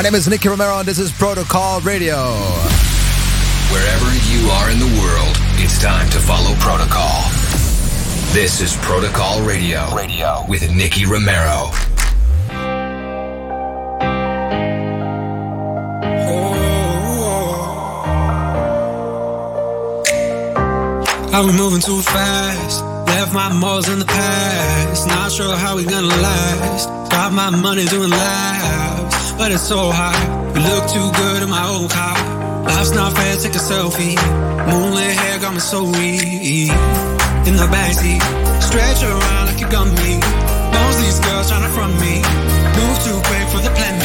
My name is Nicky Romero and this is Protocol Radio. Wherever you are in the world, it's time to follow Protocol. This is Protocol Radio. Radio with Nicky Romero. Are we moving too fast? Left my morals in the past. Not sure how we gonna last. Got my money doing laps, but it's so hot. You look too good in my old car. Life's not fair, take a selfie. Moonlit hair got me so weak. In the backseat, stretch around like you got me. Most these girls trying to front me. Move too quick for the plan B.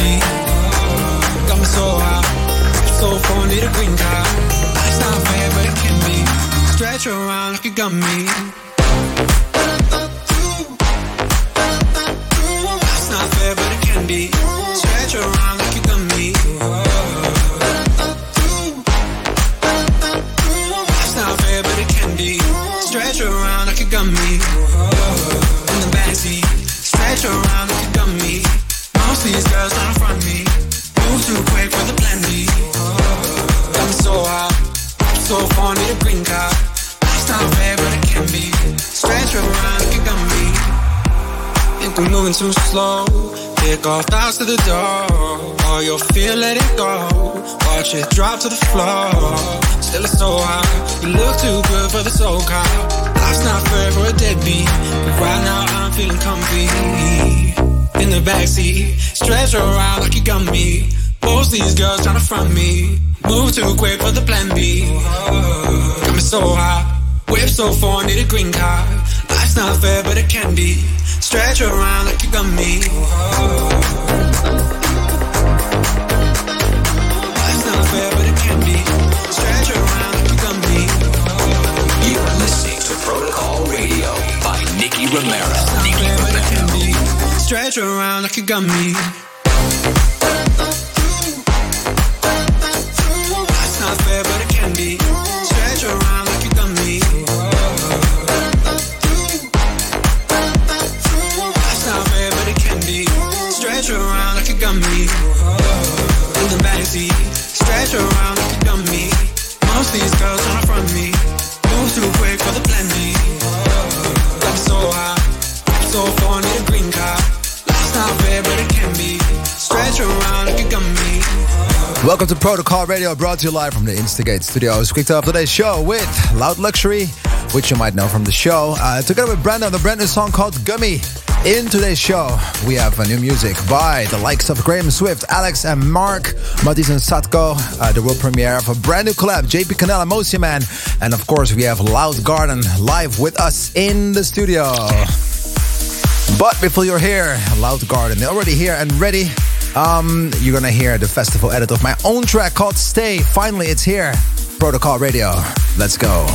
Got me so hot, so far need a green card. Life's not fair, but it can be. Stretch around like you got me. We're moving too slow. Kick off thoughts to the door. All your fear, let it go. Watch it drop to the floor. Still it's so hot. You look too good for the soul car. Life's not fair for a deadbeat. But right now I'm feeling comfy. In the backseat, stretch around like you got me. Most these girls trying to front me. Move too quick for the plan B. Got me so hot. Whip so far, need a green card. Life's not fair, but it can be. Stretch around like you got me. Life's not fair, but it can be. Stretch around like you got me. You're listening to Protocol Radio by Nicky Romero. Not fair, but it can be. Stretch around like you got me. Welcome to Protocol Radio, brought to you live from the Instigate Studios. Quick to up today's show with Loud Luxury, which you might know from the show. Uh, together with Brandon, the brand new song called Gummy. In today's show, we have new music by the likes of Graham Swift, Alex and Mark, Matisse and Sadko, uh, the world premiere of a brand new collab, JP Candela and Mosimann, and of course we have Loud Garden live with us in the studio. But before you're here, Loud Garden, they're already here and ready. Um, you're gonna hear the festival edit of my own track called Stay. Finally, it's here. Protocol Radio. Let's go.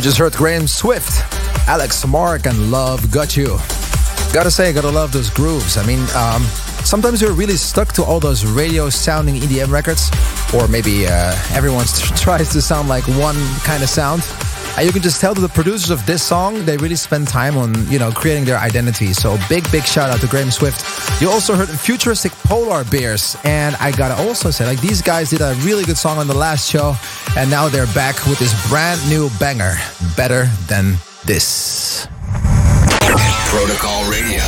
Just heard Graham Swift, Alex Mark, and Love Got You. Gotta say, gotta love those grooves. I mean, um, sometimes you're really stuck to all those radio sounding EDM records, or maybe uh, everyone tries to sound like one kind of sound. And you can just tell that the producers of this song, they really spend time on, you know, creating their identity. So big, big shout out to Graham Swift. You also heard Futuristic Polar Bears. And I gotta also say, like, these guys did a really good song on the last show. And now they're back with this brand new banger, Better Than This. Protocol Radio.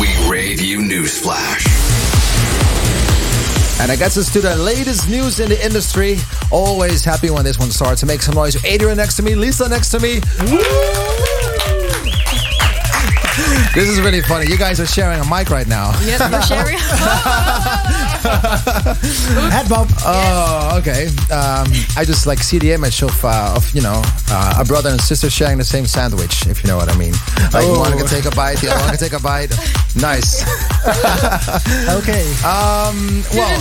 We rave you newsflash. And I guess us to the latest news in the industry. Always happy when this one starts. To make some noise. Adrian next to me, Lisa next to me. This is really funny. You guys are sharing a mic right now. Yes, we're sharing. Head bump. Oh, okay. Um, I just like see the image of, uh, of you know, uh, a brother and sister sharing the same sandwich, if you know what I mean. Like Oh. one can take a bite, the other one can take a bite. Nice. Okay. Um, well,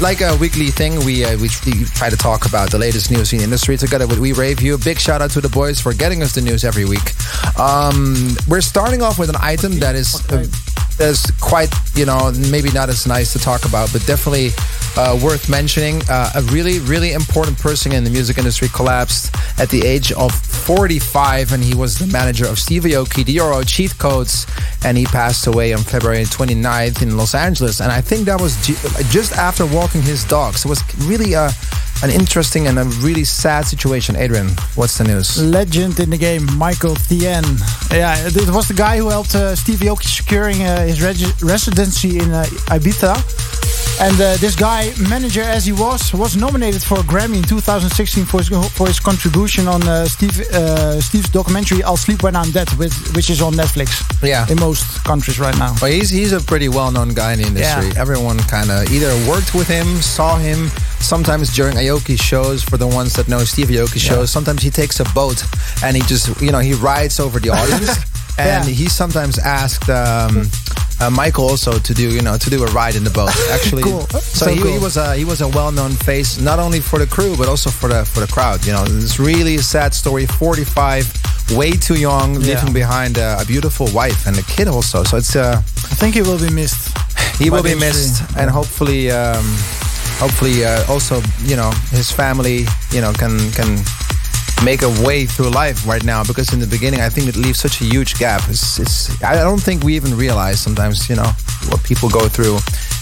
like a weekly thing, we, uh, we try to talk about the latest news in the industry together with We Rave You. Big shout out to the boys for getting us the news every week. Um, we're starting off with an item that is uh, that is quite, you know, maybe not as nice to talk about, but definitely uh, worth mentioning. Uh, a really, really important person in the music industry collapsed at the age of 45, and he was the manager of Steve Aoki, Deorro, Cheat Codes, and he passed away on February 29th in Los Angeles. And I think that was ju- just after walking his dogs. So it was really a, an interesting and a really sad situation. Adrian, what's the news? Legend in the game, Michael Theanne. Yeah, it was the guy who helped uh, Steve securing uh, his residency in uh, Ibiza. And uh, this guy, manager as he was, was nominated for a Grammy in 2016 for his, for his contribution on uh, Steve uh, Steve's documentary "I'll Sleep When I'm Dead," with, which is on Netflix Yeah. in most countries right now. Well, he's he's a pretty well known guy in the industry. Yeah. Everyone kind of either worked with him, saw him. Sometimes during Aoki shows, for the ones that know Steve Aoki shows, sometimes he takes a boat and he just you know he rides over the audience, and Yeah. he sometimes asked. Um, uh, Michael also to do you know to do a ride in the boat actually Cool. so, So he, he was a he was a well known face not only for the crew but also for the for the crowd you know it's really a sad story 45 way too young Yeah. leaving behind a, a beautiful wife and a kid also so it's uh I think he will be missed. he will be missed and hopefully um, hopefully uh, also you know his family you know can can make a way through life right now because in the beginning I think it leaves such a huge gap. It's, it's I don't think we even realize sometimes you know what people go through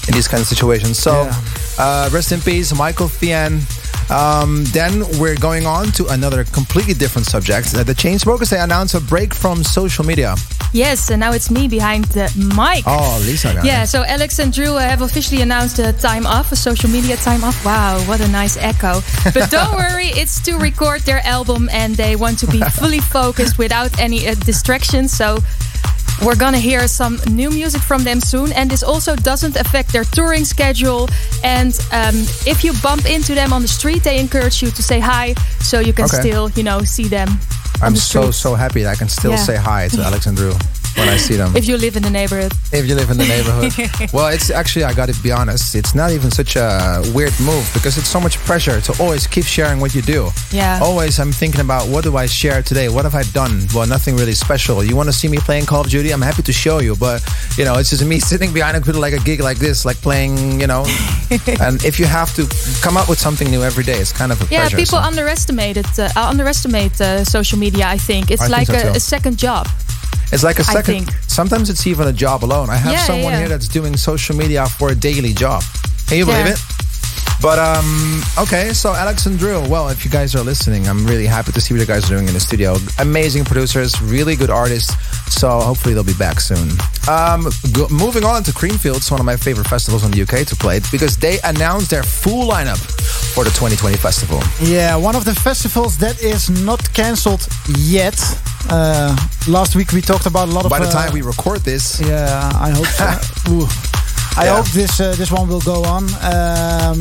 in these kind of situations. So Yeah. uh, rest in peace Michael Theanne um, then we're going on to another completely different subject. The Chainsmokers they announced a break from social media. yes, and now it's me behind the mic. Oh, Lisa. Yeah, so Alex and Drew have officially announced a time off, a social media time off. Wow, what a nice echo. But don't worry, it's to record their album and they want to be fully focused without any uh, distractions. So we're gonna hear some new music from them soon. And this also doesn't affect their touring schedule. And um, if you bump into them on the street, they encourage you to say hi so you can Okay. still, you know, see them. I'm the so so happy that I can still Yeah. say hi to Alex and Drew when I see them. If you live in the neighborhood. if you live in the neighborhood. well, it's actually I got to be honest, it's not even such a weird move because it's so much pressure to always keep sharing what you do. Yeah. Always I'm thinking about what do I share today? What have I done? Well, nothing really special. You want to see me playing Call of Duty? I'm happy to show you, but you know, it's just me sitting behind a computer like a gig like this, like playing, you know. and if you have to come up with something new every day, it's kind of a Yeah, pressure. people so- underestimate it. Uh, underestimate uh, social media. I think it's I think like so a, a second job. It's like a second. Sometimes it's even a job alone. I have Yeah, someone yeah. here that's doing social media for a daily job. Can you believe Yeah. it? But um, okay, so Alex and Drew. Well, if you guys are listening, I'm really happy to see what you guys are doing in the studio. Amazing producers, really good artists. So hopefully they'll be back soon. Um, go, moving on to Creamfields, one of my favorite festivals in the UK to play because they announced their full lineup for the 2020 festival. Yeah, one of the festivals that is not cancelled yet. Uh, last week we talked about a lot of. By the uh, time we record this, Yeah, I hope so. I Yeah. hope this uh, this one will go on. Um,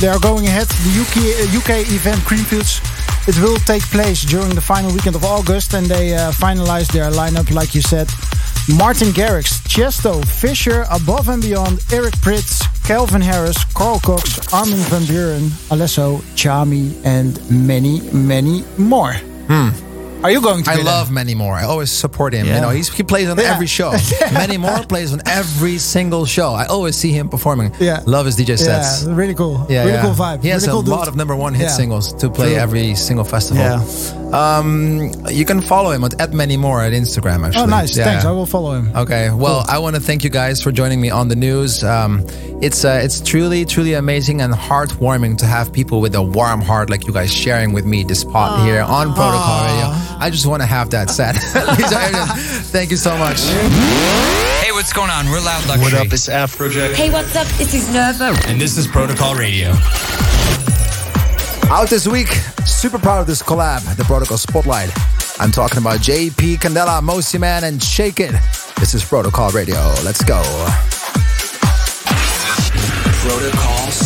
they are going ahead. The UK uh, UK event Creamfields. It will take place during the final weekend of August, and they uh, finalized their lineup, like you said. Martin Garrix, Tiësto, Fisher, Above and Beyond, Eric Prydz, Calvin Harris, Carl Cox, Armin van Buuren, Alesso, Chami, and many, many more. Are you going to? I be there? love Many More. I always support him. You know, he's, he plays on Yeah. every show. Many More plays on every single show. I always see him performing. Yeah. Love his DJ sets. Yeah, really cool. Yeah, really yeah. cool vibe. He has really a cool lot dude. of number one hit Yeah. singles to play True. every single festival. Yeah. Um, you can follow him at, at many more at Instagram. Actually. Oh, nice. Yeah. Thanks. I will follow him. Okay. Well, I want to thank you guys for joining me on the news. Um, it's uh, it's truly truly amazing and heartwarming to have people with a warm heart like you guys sharing with me this spot here on Protocol Radio. I just want to have that set. Thank you so much. Hey, what's going on? We're Loud Luxury. What up? It's Afrojack. Hey, what's up? This is Nervo. And this is Protocol Radio. Out this week, super proud of this collab, the Protocol Spotlight. I'm talking about JP Candela, Mosimann, and Shake It. This is Protocol Radio. Let's go. Protocol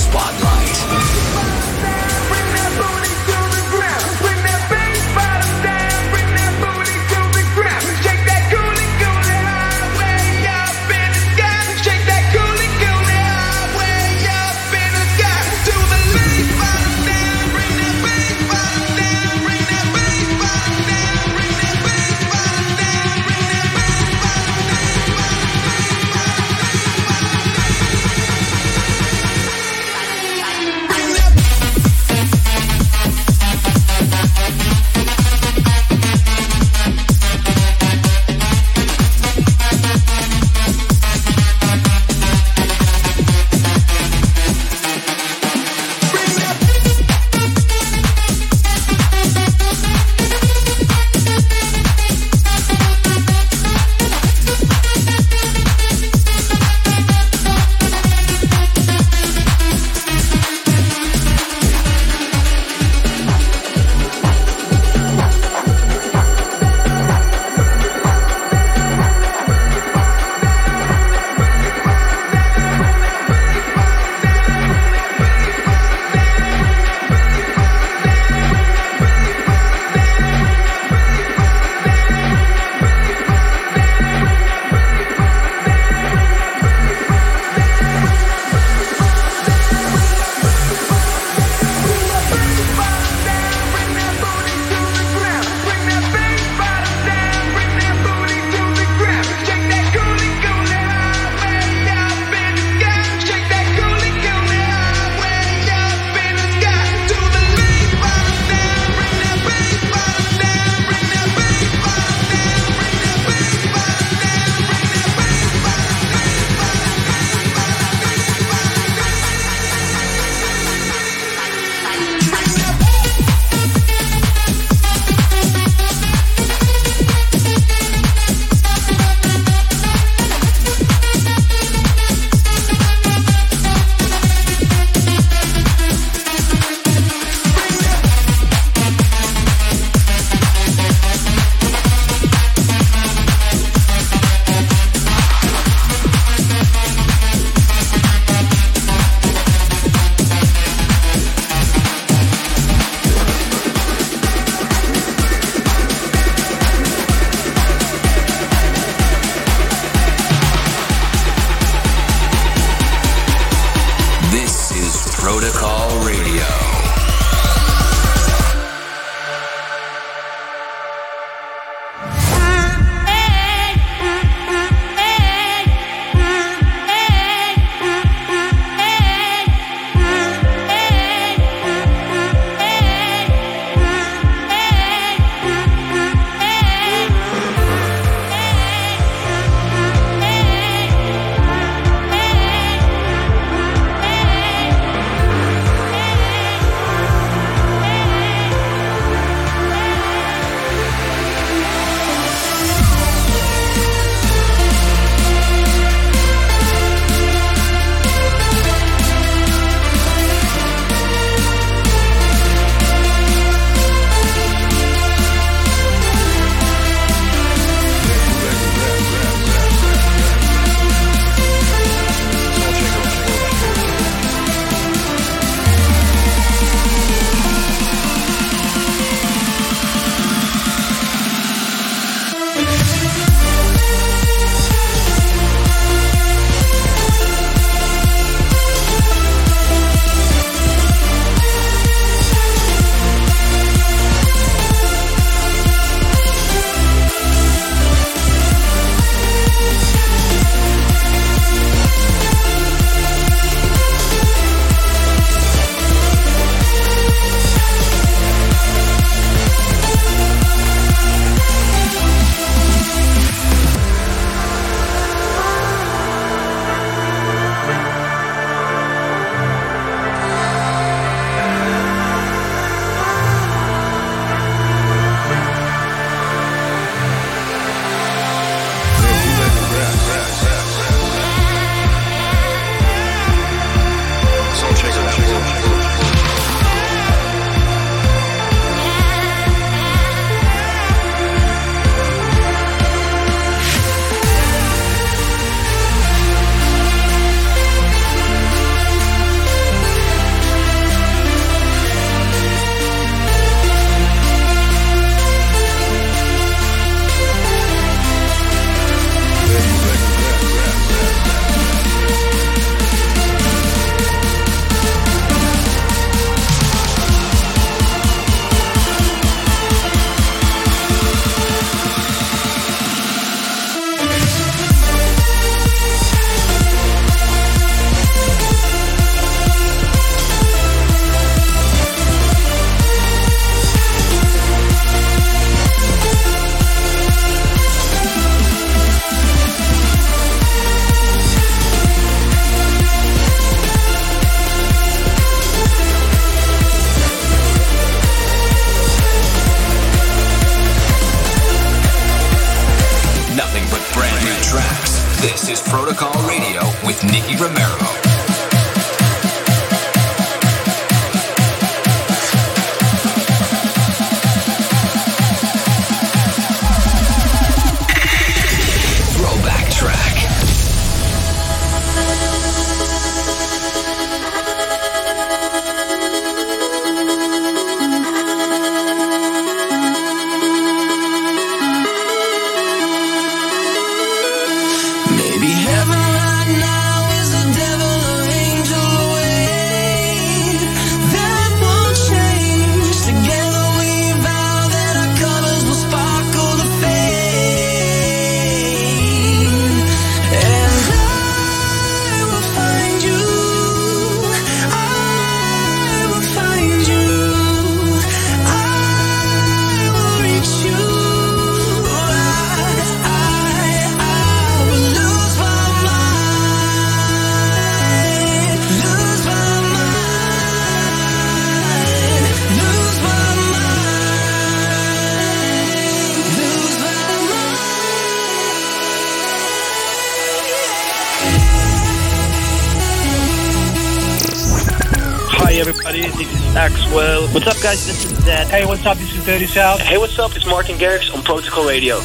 What's up guys, this is Zedd. Hey, what's up, this is Dirty South. Hey, what's up, it's Martin Garrix on Protocol Radio.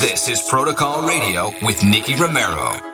This is Protocol Radio with Nicky Romero.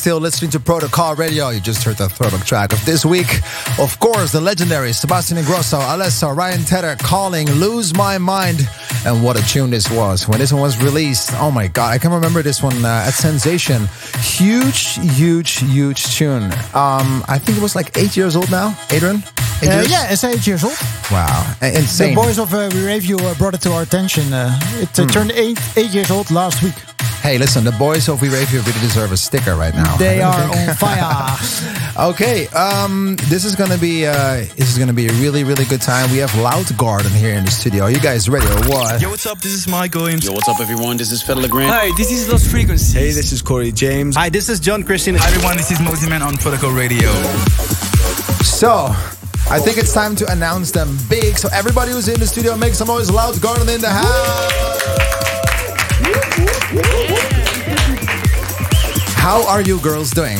Still listening to Protocol Radio. You just heard the throwback track of this week. Of course, the legendary Sebastian Ingrosso, Alesso, Ryan Tedder calling Lose My Mind. And what a tune this was. When this one was released, oh my God, I can remember this one uh, at Sensation. Huge, huge, huge tune. Um, I think it was like eight years old now, Adrian? Uh, yeah, it's eight years old. Wow. Insane. The boys of uh, We Rave You uh, brought it to our attention. Uh, it uh, Hmm. turned eight, eight years old last week. Hey, listen, the boys of We Rave You really deserve a sticker right now. They are on fire. Okay, um, this is gonna be uh, this is gonna be a really really good time. We have Loud Garden here in the studio. Are you guys ready or what? Yo, what's up? This is Mike Williams. Yo, what's up, everyone? This is Fedde Le Grand. Hi, this is Lost Frequencies. Hey, this is Corey James. Hi, this is John Christian. Hi, everyone. This is Mosimann on Protocol Radio. So, I think it's time to announce them big. So everybody who's in the studio, make some noise. Loud Garden in the house. How are you girls doing?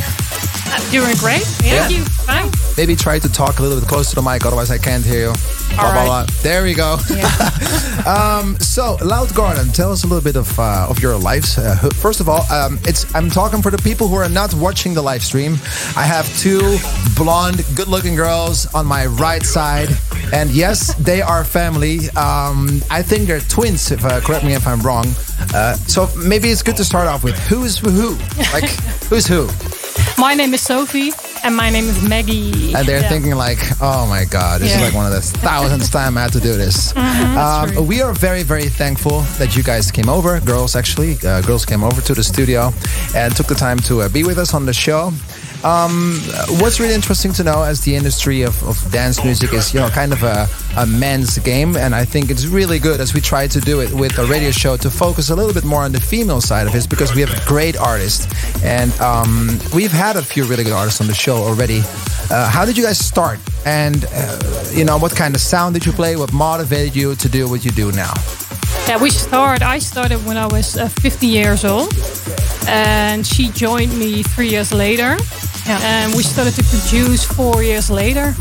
Doing great. Yeah. Thank you. Fine. Maybe try to talk a little bit closer to the mic, otherwise I can't hear you. Blah, blah, blah. There we go. um, so, Loud Garden, tell us a little bit of uh, of your lives. Uh, first of all, um, it's I'm talking for the people who are not watching the live stream. I have two blonde, good-looking girls on my right side, and yes, they are family. Um, I think they're twins. If uh, correct me if I'm wrong. Uh, so maybe it's good to start off with who's who. Like who's who? My name is Sophie, and my name is Maggie. And they're Yeah. thinking like, oh my God, this is like one of the thousandth time I had to do this. um, we are very, very thankful that you guys came over, girls actually, uh, girls came over to the studio and took the time to uh, be with us on the show. Um, what's really interesting to know as the industry of, of dance music is, you know, kind of a, a men's game. And I think it's really good as we try to do it with a radio show to focus a little bit more on the female side of it because we have great artists. And um, we've had a few really good artists on the show already. Uh, how did you guys start? And, uh, you know, what kind of sound did you play? What motivated you to do what you do now? Yeah, we started. I started when I was uh, 50 years old, and she joined me three years later. And we started to produce four years later.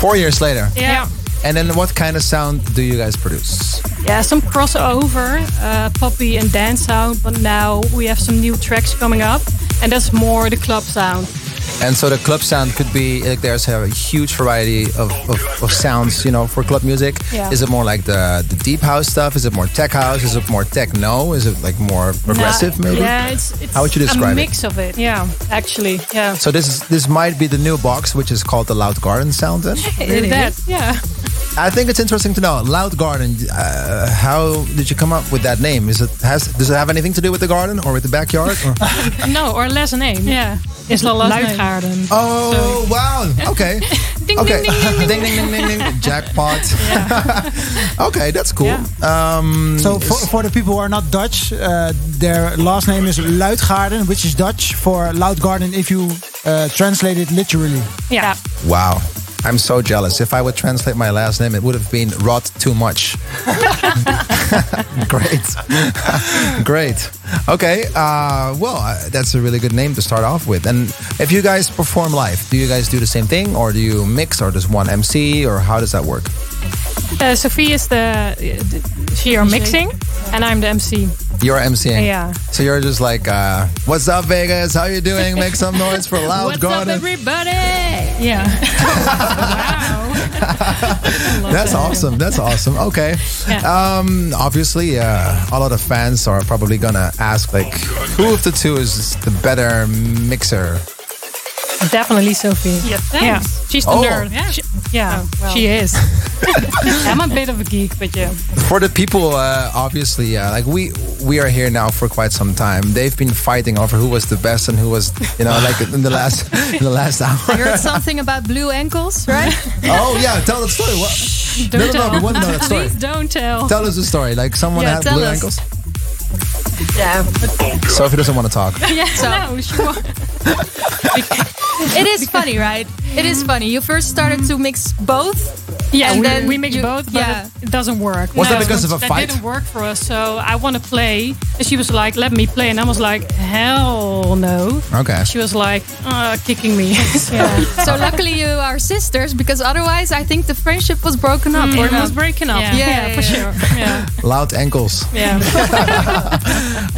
Four years later. Yeah. And then what kind of sound do you guys produce? Yeah, some crossover, uh, poppy and dance sound, but now we have some new tracks coming up, and that's more the club sound. And so the club sound could be like there's a huge variety of, of, of sounds, you know, for club music. Yeah. Is it more like the, the deep house stuff? Is it more tech house? Is it more techno? Is it like more progressive maybe? Yeah, it's, it's How would you describe a it? mix of it. Yeah, actually, yeah. So this is this might be the new box, which is called the Loud Garden sound. Then It that, yeah. I think it's interesting to know Loud Garden. Uh, how did you come up with that name? Is it has does it have anything to do with the garden or with the backyard? or- No, our last name. Yeah, it's our last name. Luidgaarden. Oh wow! Okay, Ding, okay. ding, ding, ding, ding, ding, ding, ding, ding. Jackpot. okay, that's cool. Um, So for, for the people who are not Dutch, uh, their last name is Luidgaarden, which is Dutch for loud garden if you uh, translate it literally. Yeah. wow, I'm so jealous. If I would translate my last name, it would have been rot too much. Great, great. Okay, uh, well, uh, that's a really good name to start off with. And if you guys perform live, do you guys do the same thing, or do you mix, or does one MC, or how does that work? Uh, Sophie is the, the she are mixing, and I'm the MC. You're MCing. Yeah. So you're just like, uh, what's up, Vegas? How you doing? Make some noise for Loud What's Garden. up, everybody? Yeah. That's awesome. That's awesome. Okay. Um, obviously, uh, a lot of fans are probably gonna ask, like, who of the two is the better mixer? Definitely Sophie. Yeah, thanks. Yeah, she's the Oh. nerd. Yeah. She- yeah, Oh, well. she is. I'm a bit of a geek, but yeah. For the people, uh, obviously, uh, like we we are here now for quite some time. They've been fighting over who was the best and who was, you know, like in the last in the last hour. I heard something about blue ankles, right? oh yeah, tell the story. What? Don't no, no, tell. no, we want to know that story. Please don't tell. Tell us the story. Like someone Yeah, had blue us. ankles. Yeah. Sophie doesn't want to talk. Yeah, So- no, she wa- It is funny, right? It is funny. You first started to mix both. Yeah, And we, then we mix you- both, but yeah. it, it doesn't work. Was that because of a that fight? didn't work for us, so I want to play. And she was like, let me play. And I was like, hell no. Okay. She was like, uh, kicking me. so, So luckily you are sisters because otherwise I think the friendship was broken up. or it not. was breaking up. Yeah. Yeah, Yeah, for sure. Yeah. Loud ankles. yeah.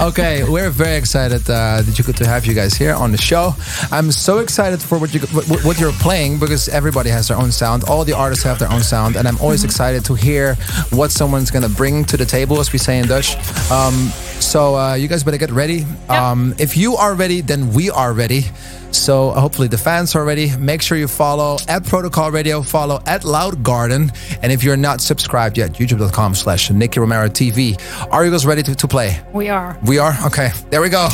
Okay, we're very excited uh, that you could to have you guys here on the show. I'm so excited for what you what, what you're playing because everybody has their own sound. All the artists have their own sound, and I'm always excited to hear what someone's gonna bring to the table, as we say in Dutch. Um, so uh, you guys better get ready. Um, if you are ready, then we are ready. So hopefully the fans are ready. Make sure you follow at Protocol Radio, follow at Loud Garden, and if you're not subscribed yet, youtube.com slash Nicky Romero TV. Are you guys ready to, to play? We are. We are? Okay, there we go.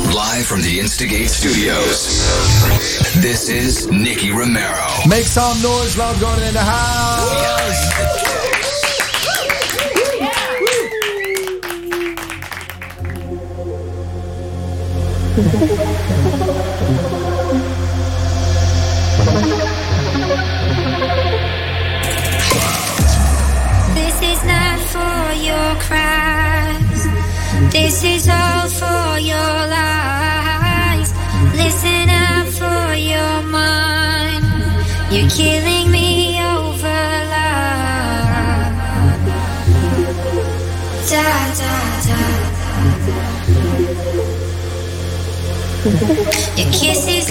Live from the Instigate Studios. This is Nicky Romero. Make some noise, Love Garden in the house. This Your kisses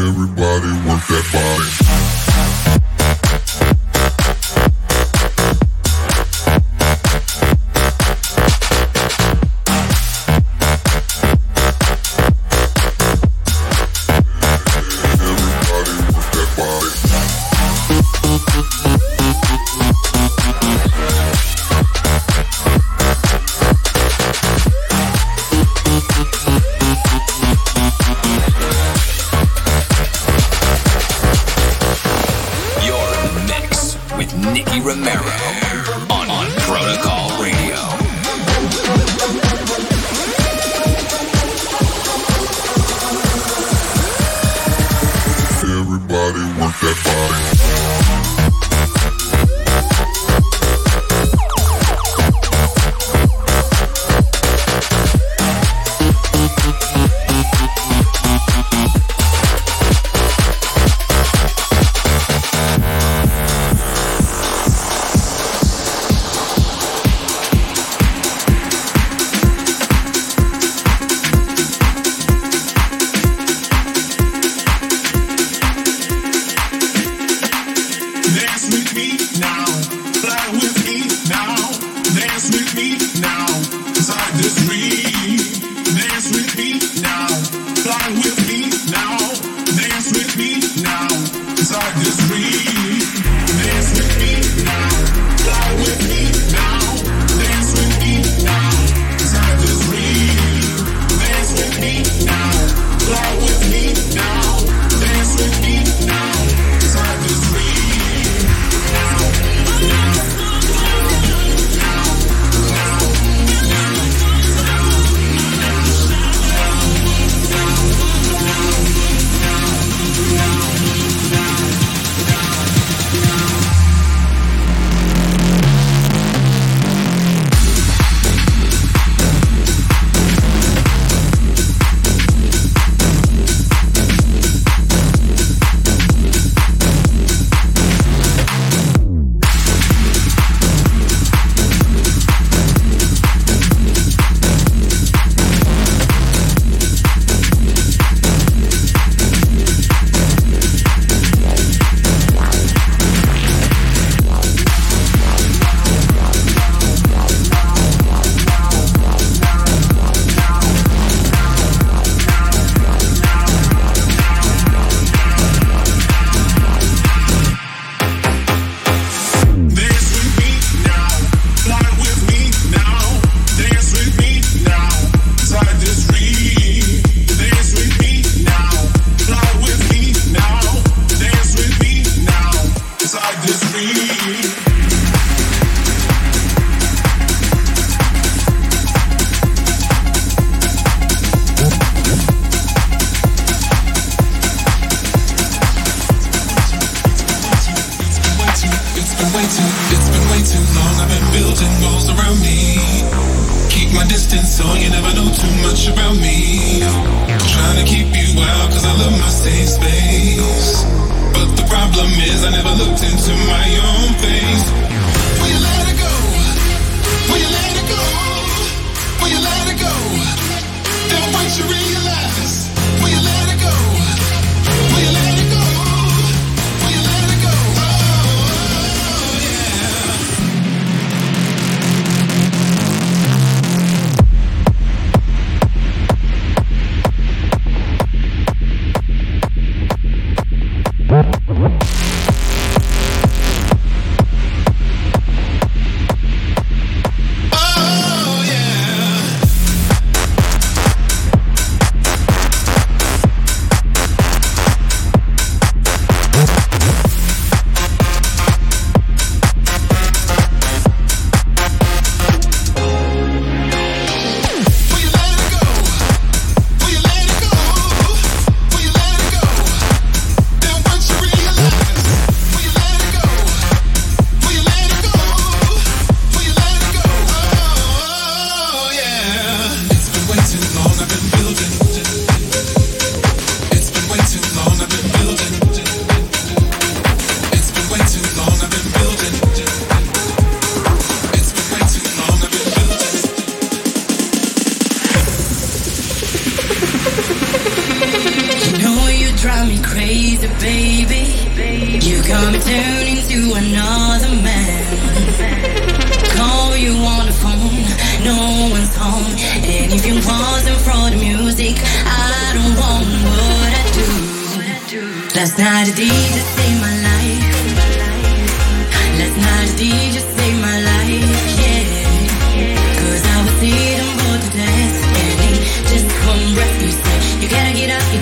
Everybody work that body.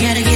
gotta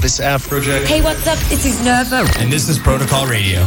This is Afrojack. Hey, what's up? This is Nervo, And this is Protocol Radio.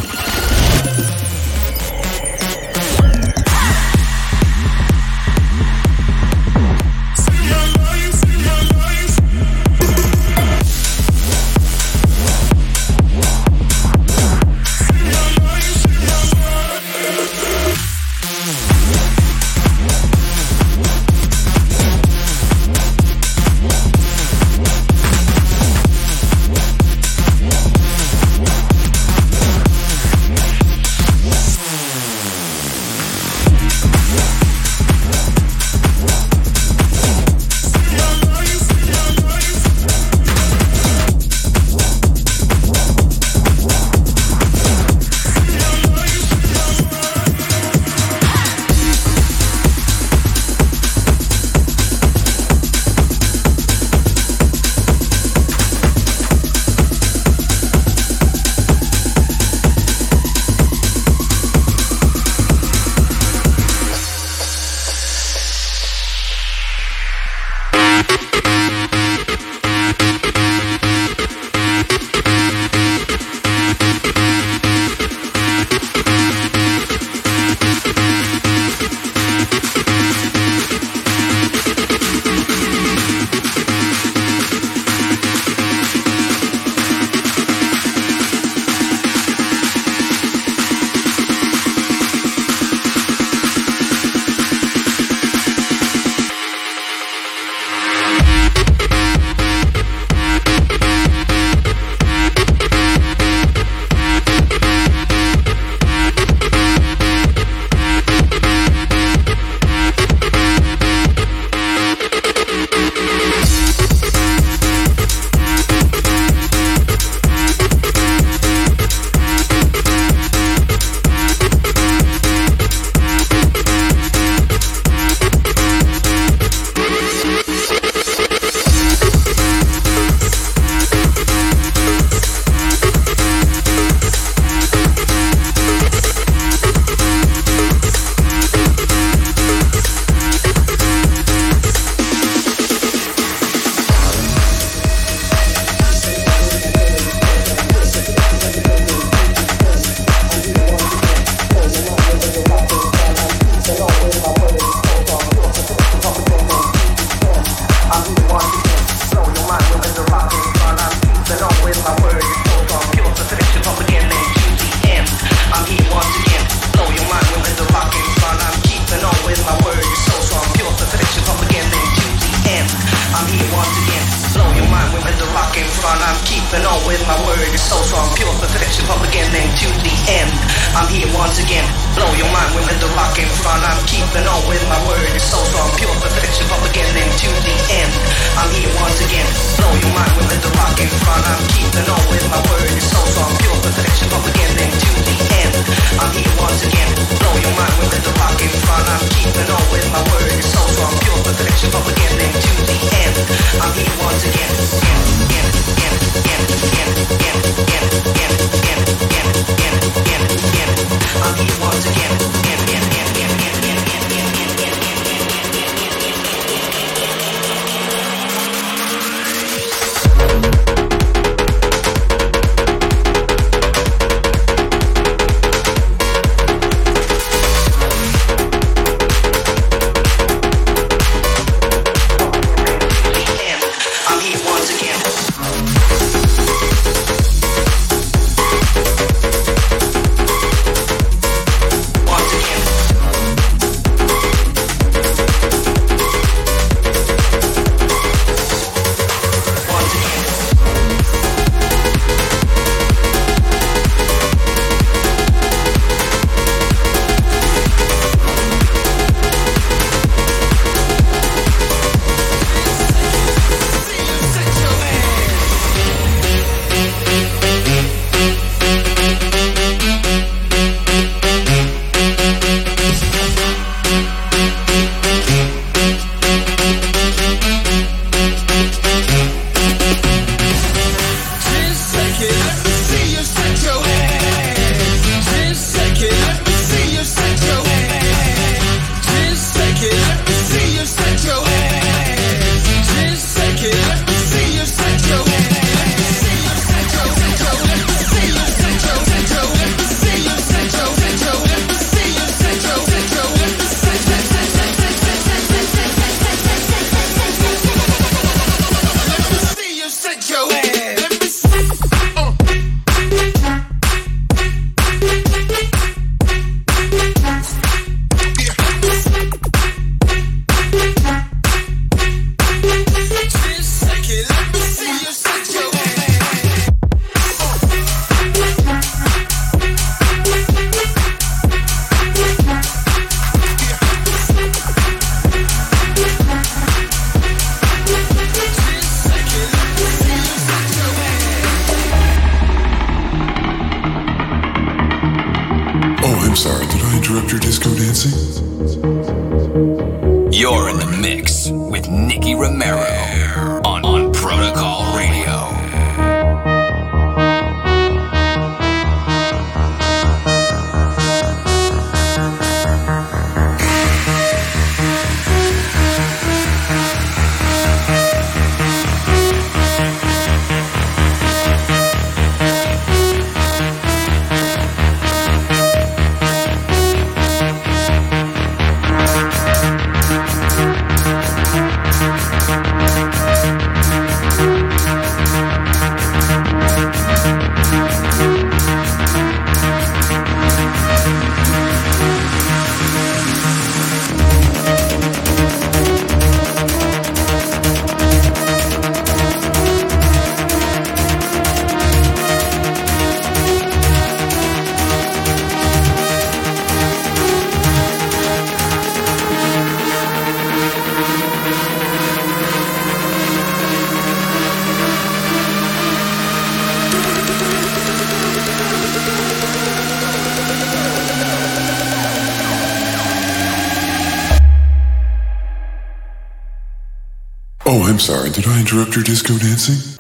Oh, I'm sorry. Did I interrupt your disco dancing?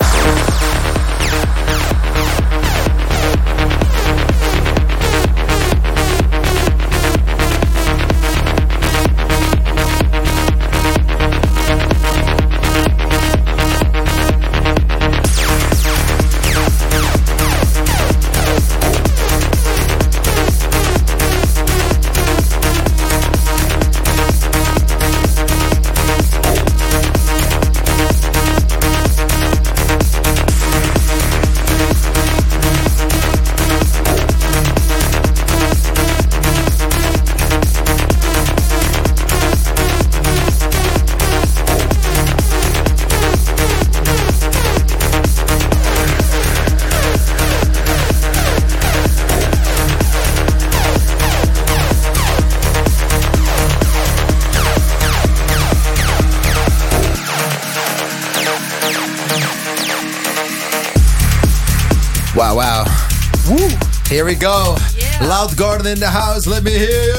We go. Loud Garden in the house. Let me hear you.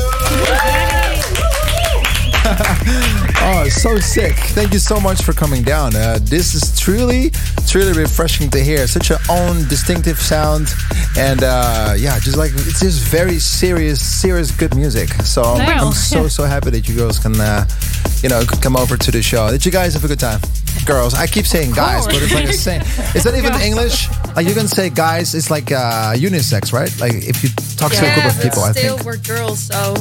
oh, so sick. Thank you so much for coming down. Uh, this is truly, truly refreshing to hear. Such a own distinctive sound. And uh, yeah, just like, it's just very serious, serious good music. So I'm, I'm so, so happy that you girls can, uh, you know, come over to the show. Did you guys have a good time? Girls, I keep saying guys, but it's like the same. Is that even English? Like you can say guys, it's like uh, unisex, right? Like if you talk to a group of people, I think. still think. we're girls, so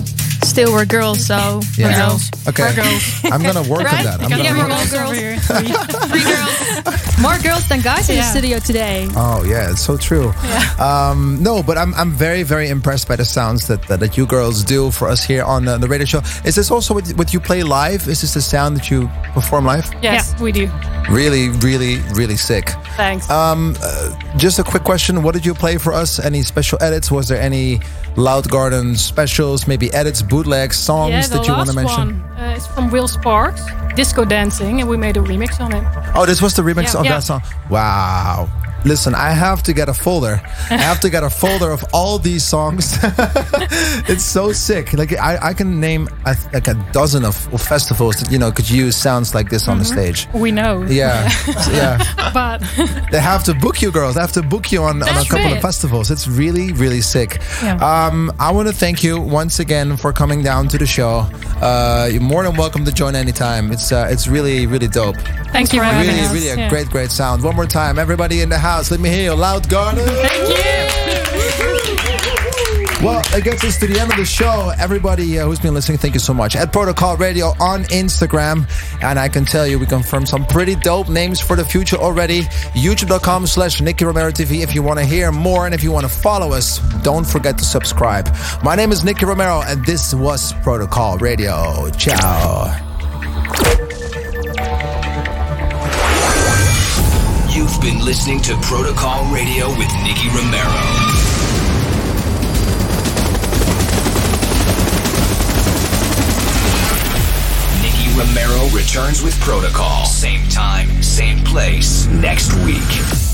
still we're girls, so Yeah. you know. Okay. We're girls. I'm gonna work on that. I'm yeah, gonna we're work- all girls. Three girls. More girls than guys in the studio today. Oh yeah, it's so true. Um, no, but I'm I'm very very impressed by the sounds that that, that you girls do for us here on uh, the radio show. Is this also what, what you play live? Is this the sound that you perform live? Yes, we do. Really, really, really sick. Thanks. Um, uh, just a quick question: What did you play for us? Any special edits? Was there any Loud Garden specials? Maybe edits, bootlegs, songs yeah, that you want to mention? one uh, is from Will Sparks, Disco Dancing, and we made a remix on it. Oh, this was the remix Yeah. of Yeah. that song. Wow. Listen, I have to get a folder. I have to get a folder of all these songs. it's so sick. Like I, I can name a, like a dozen of, of festivals that you know could use sounds like this on the stage. We know. Yeah, yeah. but They have to book you, girls. They have to book you on, on a couple of festivals. It's really, really sick. Yeah. Um, I want to thank you once again for coming down to the show. Uh, you're more than welcome to join anytime. It's uh, it's really, really dope. Thanks for having Really, us. really a Yeah. great, great sound. One more time, everybody in the house, let me hear you. Loud Garden. Thank you. Well, it gets us to the end of the show. Everybody uh, who's been listening, thank you so much. At Protocol Radio on Instagram. And I can tell you, we confirmed some pretty dope names for the future already. YouTube.com slash Nicky Romero TV if you want to hear more and if you want to follow us, don't forget to subscribe. My name is Nicky Romero, and this was Protocol Radio. Ciao. Been listening to Protocol Radio with Nicky Romero. Romero returns with Protocol. Same time, same place next week.